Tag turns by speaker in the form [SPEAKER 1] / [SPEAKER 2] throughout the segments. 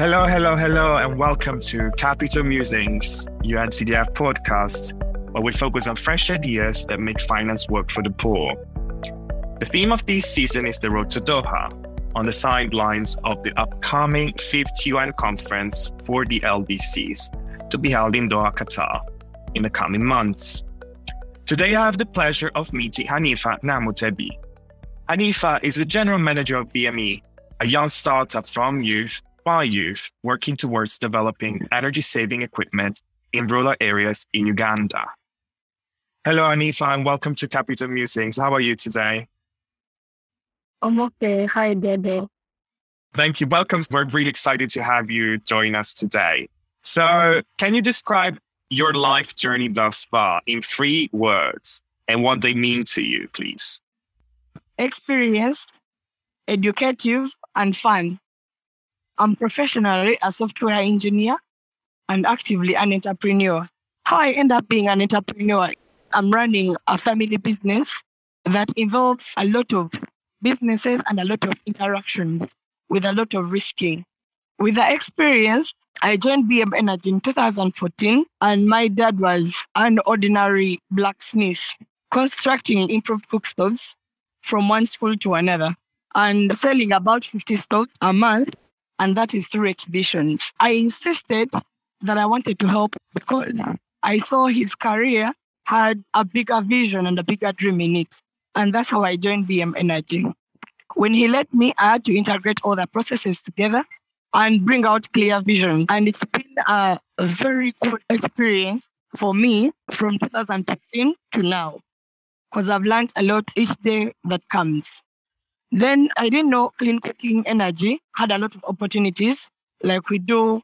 [SPEAKER 1] Hello, hello, hello, and welcome to Capital Musings, UNCDF podcast, where we focus on fresh ideas that make finance work for the poor. The theme of this season is the road to Doha, on the sidelines of the upcoming fifth UN conference for the LDCs to be held in Doha, Qatar, in the coming months. Today, I have the pleasure of meeting Hanifa Namutebi. Hanifa is the general manager of BME, a young startup from youth by youth working towards developing energy saving equipment in rural areas in Uganda. Hello, Anifa, and welcome to Capital Musings. How are you today?
[SPEAKER 2] I'm okay. Hi, Dede.
[SPEAKER 1] Thank you. Welcome. We're really excited to have you join us today. So, can you describe your life journey thus far in three words and what they mean to you, please?
[SPEAKER 2] Experienced, educative, and fun. I'm professionally a software engineer and actively an entrepreneur. How I end up being an entrepreneur, I'm running a family business that involves a lot of businesses and a lot of interactions with a lot of risking. With the experience, I joined BM Energy in 2014, and my dad was an ordinary blacksmith, constructing improved cookstoves from one school to another and selling about 50 stocks a month and that is through exhibitions. I insisted that I wanted to help because I saw his career had a bigger vision and a bigger dream in it. And that's how I joined BM Energy. When he let me, I had to integrate all the processes together and bring out clear vision. And it's been a very good experience for me from 2015 to now because I've learned a lot each day that comes. Then I didn't know clean cooking energy had a lot of opportunities like we do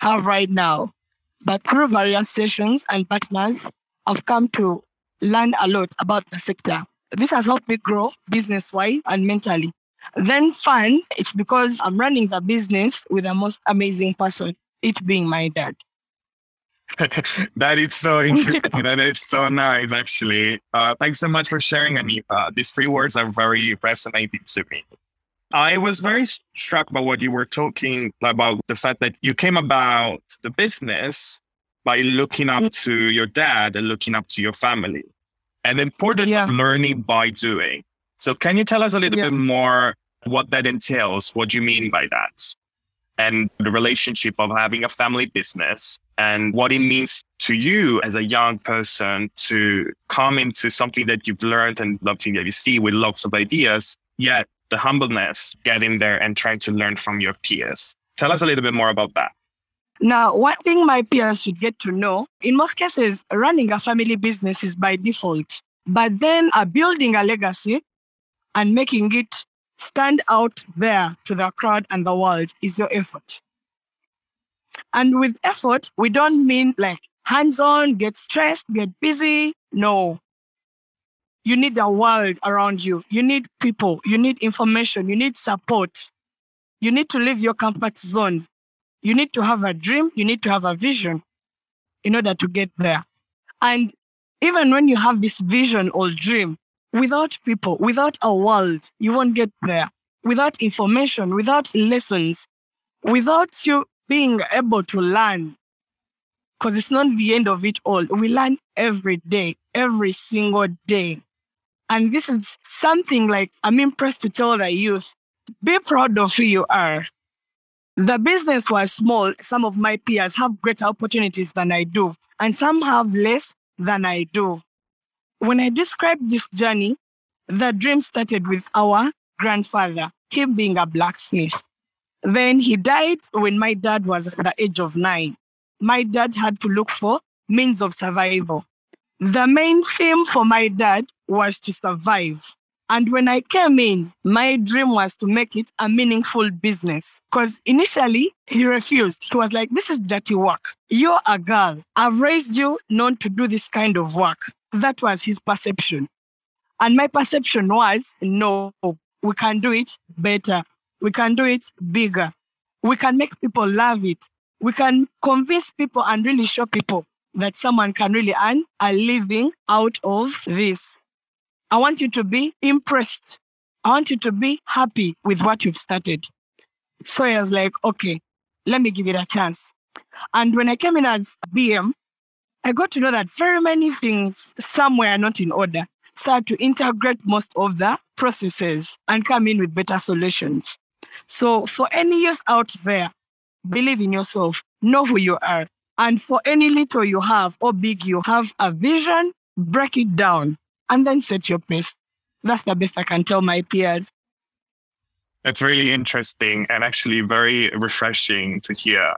[SPEAKER 2] have right now. But through various sessions and partners, I've come to learn a lot about the sector. This has helped me grow business wise and mentally. Then fun, it's because I'm running the business with the most amazing person, it being my dad.
[SPEAKER 1] that is so interesting. And it's so nice actually. Uh, thanks so much for sharing Hanifa these three words are very resonating to me. I was very struck by what you were talking about the fact that you came about the business by looking up to your dad and looking up to your family and the importance yeah. of learning by doing. So can you tell us a little yeah. bit more what that entails? What do you mean by that and the relationship of having a family business and what it means to you as a young person to come into something that you've learned and something that you see with lots of ideas, yet the humbleness, getting there and trying to learn from your peers. Tell us a little bit more about that.
[SPEAKER 2] Now, one thing my peers should get to know in most cases, running a family business is by default. But then uh, building a legacy and making it stand out there to the crowd and the world is your effort. And with effort, we don't mean like hands on, get stressed, get busy. No. You need the world around you. You need people. You need information. You need support. You need to leave your comfort zone. You need to have a dream. You need to have a vision in order to get there. And even when you have this vision or dream, without people, without a world, you won't get there. Without information, without lessons, without you being able to learn, because it's not the end of it all. We learn every day, every single day. And this is something like I'm impressed to tell the youth be proud of who you are. The business was small. Some of my peers have greater opportunities than I do, and some have less than I do. When I describe this journey, the dream started with our grandfather, him being a blacksmith. Then he died when my dad was at the age of nine. My dad had to look for means of survival. The main theme for my dad was to survive. And when I came in, my dream was to make it a meaningful business. Because initially, he refused. He was like, This is dirty work. You're a girl. I've raised you not to do this kind of work. That was his perception. And my perception was no, we can do it better. We can do it bigger. We can make people love it. We can convince people and really show people that someone can really earn a living out of this. I want you to be impressed. I want you to be happy with what you've started. So I was like, okay, let me give it a chance. And when I came in as BM, I got to know that very many things somewhere are not in order. Start to integrate most of the processes and come in with better solutions. So for any youth out there, believe in yourself, know who you are. And for any little you have or big you have a vision, break it down and then set your pace. That's the best I can tell my peers.
[SPEAKER 1] That's really interesting and actually very refreshing to hear.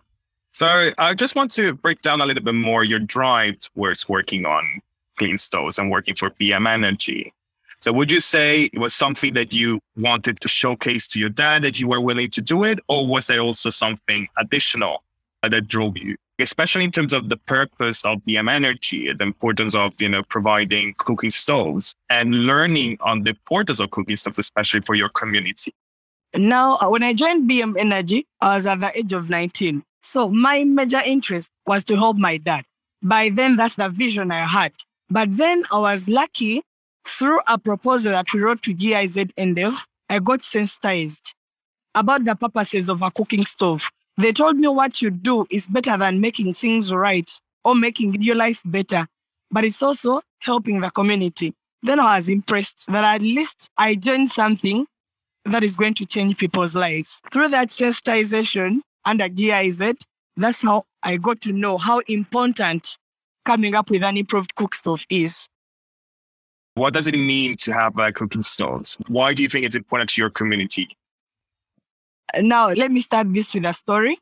[SPEAKER 1] So I just want to break down a little bit more your drive towards working on clean stoves and working for BM Energy. So would you say it was something that you wanted to showcase to your dad that you were willing to do it? Or was there also something additional that drove you? Especially in terms of the purpose of BM Energy, the importance of, you know, providing cooking stoves and learning on the importance of cooking stoves, especially for your community.
[SPEAKER 2] Now, when I joined BM Energy, I was at the age of 19. So my major interest was to help my dad. By then, that's the vision I had. But then I was lucky through a proposal that we wrote to GIZ EnDev, I got sensitized about the purposes of a cooking stove. They told me what you do is better than making things right or making your life better, but it's also helping the community. Then I was impressed that at least I joined something that is going to change people's lives. Through that sensitization under GIZ, that's how I got to know how important coming up with an improved cook stove is.
[SPEAKER 1] What does it mean to have uh, cooking stoves? Why do you think it's important to your community?
[SPEAKER 2] Now, let me start this with a story.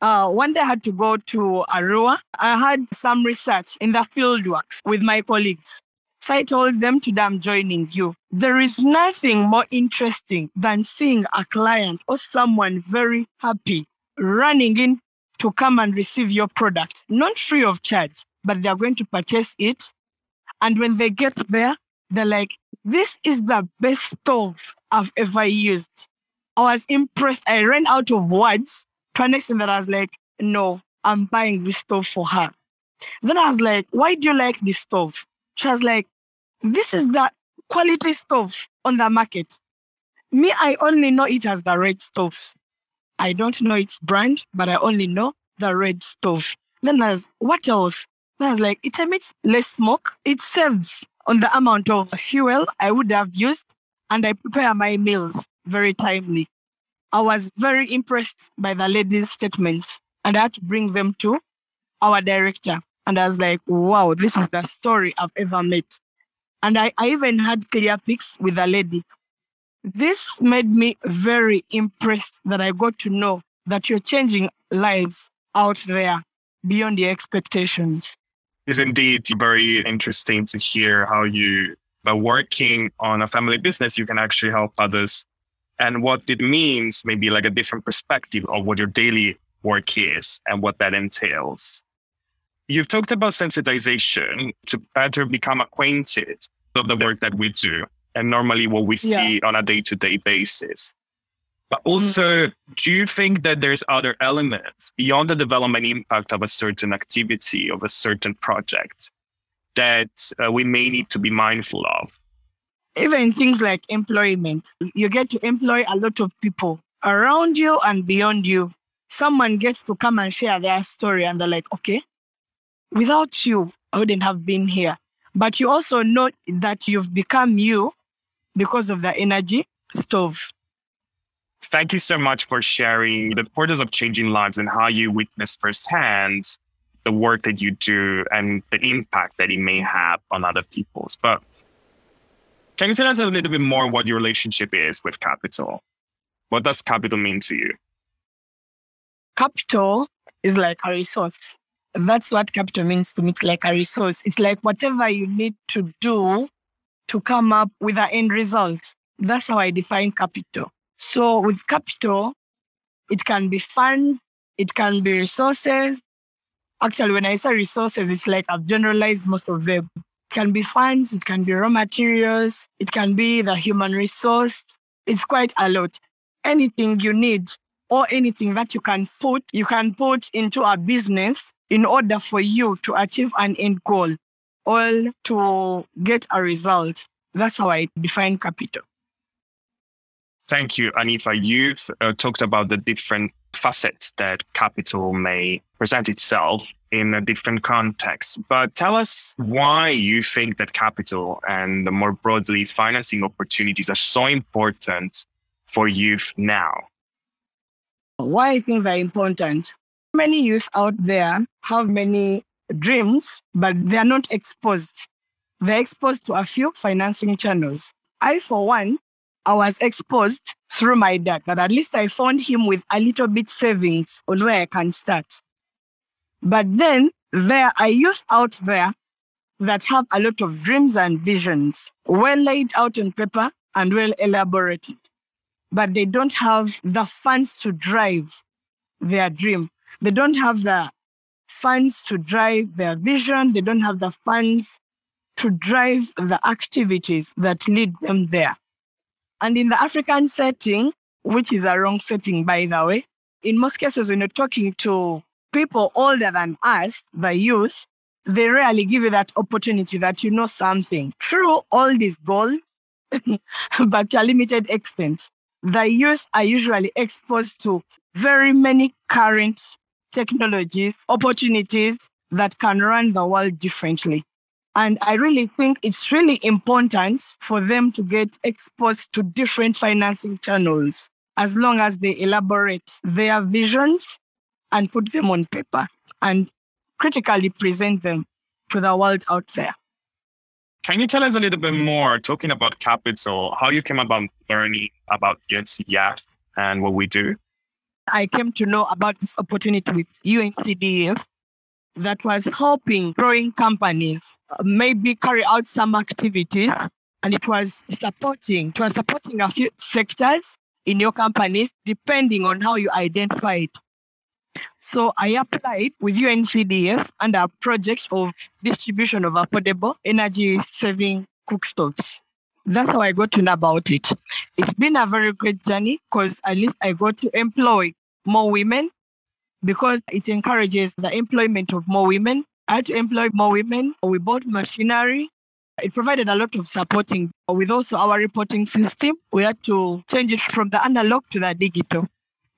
[SPEAKER 2] Uh, one day I had to go to Arua. I had some research in the field work with my colleagues. So I told them today I'm joining you. There is nothing more interesting than seeing a client or someone very happy running in to come and receive your product, not free of charge, but they're going to purchase it. And when they get there, they're like, this is the best stove I've ever used. I was impressed. I ran out of words to an extent that I was like, no, I'm buying this stove for her. Then I was like, why do you like this stove? She was like, this is the quality stove on the market. Me, I only know it as the red stove. I don't know its brand, but I only know the red stove. Then there's what else? Was like, it emits less smoke. It saves on the amount of fuel I would have used, and I prepare my meals very timely. I was very impressed by the lady's statements, and I had to bring them to our director. And I was like, wow, this is the story I've ever met. And I, I even had clear pics with the lady. This made me very impressed that I got to know that you're changing lives out there beyond your expectations.
[SPEAKER 1] It's indeed very interesting to hear how you, by working on a family business, you can actually help others. And what it means, maybe like a different perspective of what your daily work is and what that entails. You've talked about sensitization to better become acquainted of the work that we do and normally what we see yeah. on a day to day basis. But also, do you think that there's other elements beyond the development impact of a certain activity, of a certain project, that uh, we may need to be mindful of?
[SPEAKER 2] Even things like employment, you get to employ a lot of people around you and beyond you. Someone gets to come and share their story, and they're like, okay, without you, I wouldn't have been here. But you also know that you've become you because of the energy stove.
[SPEAKER 1] Thank you so much for sharing the importance of changing lives and how you witness firsthand the work that you do and the impact that it may have on other people's. But can you tell us a little bit more what your relationship is with capital? What does capital mean to you?
[SPEAKER 2] Capital is like a resource. That's what capital means to me. It's like a resource. It's like whatever you need to do to come up with an end result. That's how I define capital. So with capital, it can be funds, it can be resources. Actually, when I say resources, it's like I've generalized most of them. It can be funds, it can be raw materials, it can be the human resource. It's quite a lot. Anything you need or anything that you can put, you can put into a business in order for you to achieve an end goal or to get a result. That's how I define capital.
[SPEAKER 1] Thank you, Anifa. You've uh, talked about the different facets that capital may present itself in a different context. But tell us why you think that capital and more broadly financing opportunities are so important for youth now.
[SPEAKER 2] Why I think they're important. Many youth out there have many dreams, but they are not exposed. They're exposed to a few financing channels. I, for one, I was exposed through my dad that at least I found him with a little bit savings on where I can start. But then there are youth out there that have a lot of dreams and visions, well laid out on paper and well elaborated, but they don't have the funds to drive their dream. They don't have the funds to drive their vision. They don't have the funds to drive the activities that lead them there. And in the African setting, which is a wrong setting, by the way, in most cases, when you're talking to people older than us, the youth, they rarely give you that opportunity that you know something. Through all this gold, but to a limited extent, the youth are usually exposed to very many current technologies, opportunities that can run the world differently. And I really think it's really important for them to get exposed to different financing channels as long as they elaborate their visions and put them on paper and critically present them to the world out there.
[SPEAKER 1] Can you tell us a little bit more, talking about capital, how you came about learning about UNCDF and what we do?
[SPEAKER 2] I came to know about this opportunity with UNCDF that was helping growing companies uh, maybe carry out some activities and it was supporting it was supporting a few sectors in your companies depending on how you identify it so I applied with UNCDF under a project of distribution of affordable energy saving cookstoves. That's how I got to know about it. It's been a very great journey because at least I got to employ more women because it encourages the employment of more women. I had to employ more women. We bought machinery. It provided a lot of supporting with also our reporting system. We had to change it from the analog to the digital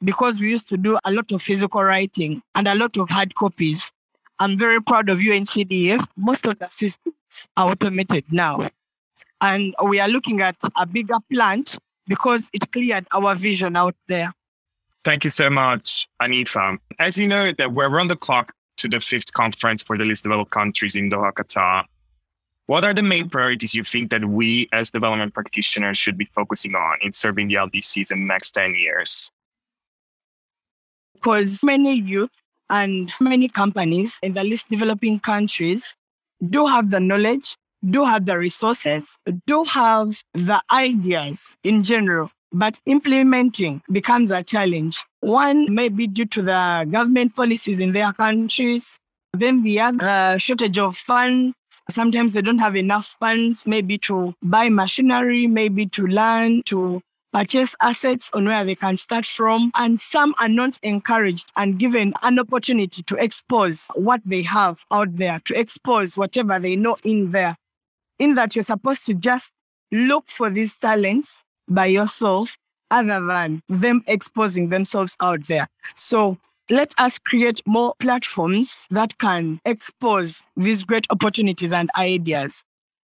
[SPEAKER 2] because we used to do a lot of physical writing and a lot of hard copies. I'm very proud of UNCDF. Most of the systems are automated now. And we are looking at a bigger plant because it cleared our vision out there.
[SPEAKER 1] Thank you so much, Anifa. As you know, that we're on the clock to the fifth conference for the least developed countries in Doha, Qatar. What are the main priorities you think that we as development practitioners should be focusing on in serving the LDCs in the next 10 years?
[SPEAKER 2] because many youth and many companies in the least developing countries do have the knowledge, do have the resources, do have the ideas in general, but implementing becomes a challenge. One may be due to the government policies in their countries, then we the other shortage of funds. Sometimes they don't have enough funds, maybe to buy machinery, maybe to learn, to purchase assets on where they can start from. And some are not encouraged and given an opportunity to expose what they have out there, to expose whatever they know in there. In that you're supposed to just look for these talents by yourself other than them exposing themselves out there. So let us create more platforms that can expose these great opportunities and ideas.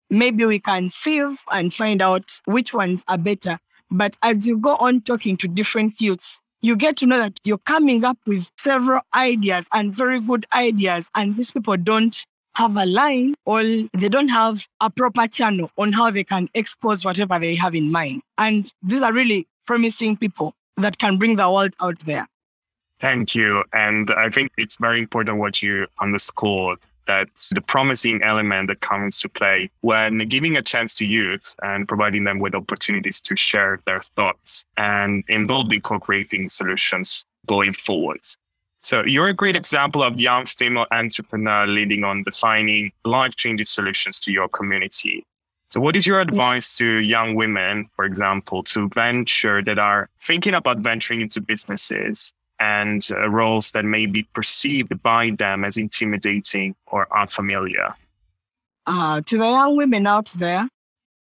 [SPEAKER 2] Maybe we can sieve and find out which ones are better but as you go on talking to different youths, you get to know that you're coming up with several ideas and very good ideas. And these people don't have a line or they don't have a proper channel on how they can expose whatever they have in mind. And these are really promising people that can bring the world out there.
[SPEAKER 1] Thank you. And I think it's very important what you underscored that the promising element that comes to play when giving a chance to youth and providing them with opportunities to share their thoughts and involved in co-creating solutions going forwards. So you're a great example of young female entrepreneur leading on defining life-changing solutions to your community. So what is your advice to young women, for example, to venture that are thinking about venturing into businesses and uh, roles that may be perceived by them as intimidating or unfamiliar?
[SPEAKER 2] Uh, to the young women out there,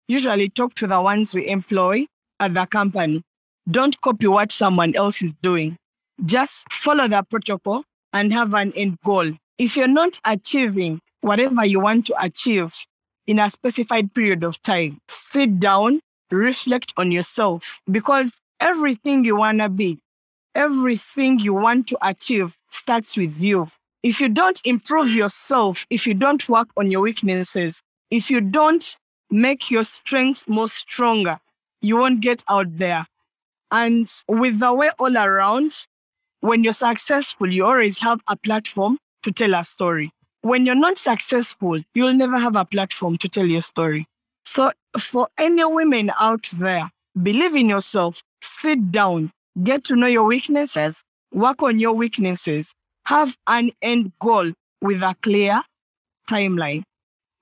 [SPEAKER 2] usually talk to the ones we employ at the company. Don't copy what someone else is doing. Just follow the protocol and have an end goal. If you're not achieving whatever you want to achieve in a specified period of time, sit down, reflect on yourself because everything you want to be, everything you want to achieve starts with you. If you don't improve yourself, if you don't work on your weaknesses, if you don't make your strengths more stronger, you won't get out there. And with the way all around, when you're successful, you always have a platform to tell a story. When you're not successful, you'll never have a platform to tell your story. So, for any women out there, believe in yourself, sit down, get to know your weaknesses, work on your weaknesses, have an end goal with a clear timeline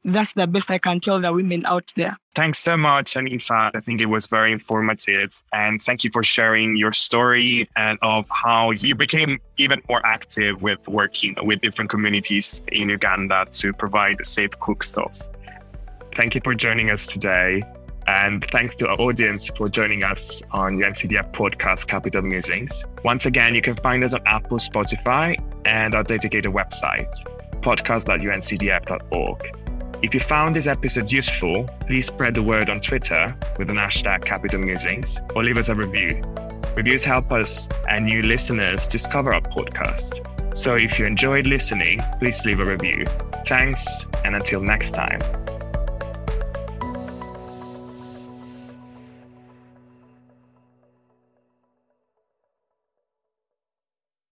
[SPEAKER 2] that's the best I can tell the women out there.
[SPEAKER 1] Thanks so much, Anifa. I think it was very informative. And thank you for sharing your story and of how you became even more active with working with different communities in Uganda to provide safe cookstoves. Thank you for joining us today. And thanks to our audience for joining us on UNCDF podcast Capital Musings. Once again, you can find us on Apple, Spotify, and our dedicated website, podcast.uncdf.org. If you found this episode useful, please spread the word on Twitter with the hashtag Capital Musings or leave us a review. Reviews help us and new listeners discover our podcast. So if you enjoyed listening, please leave a review. Thanks, and until next time.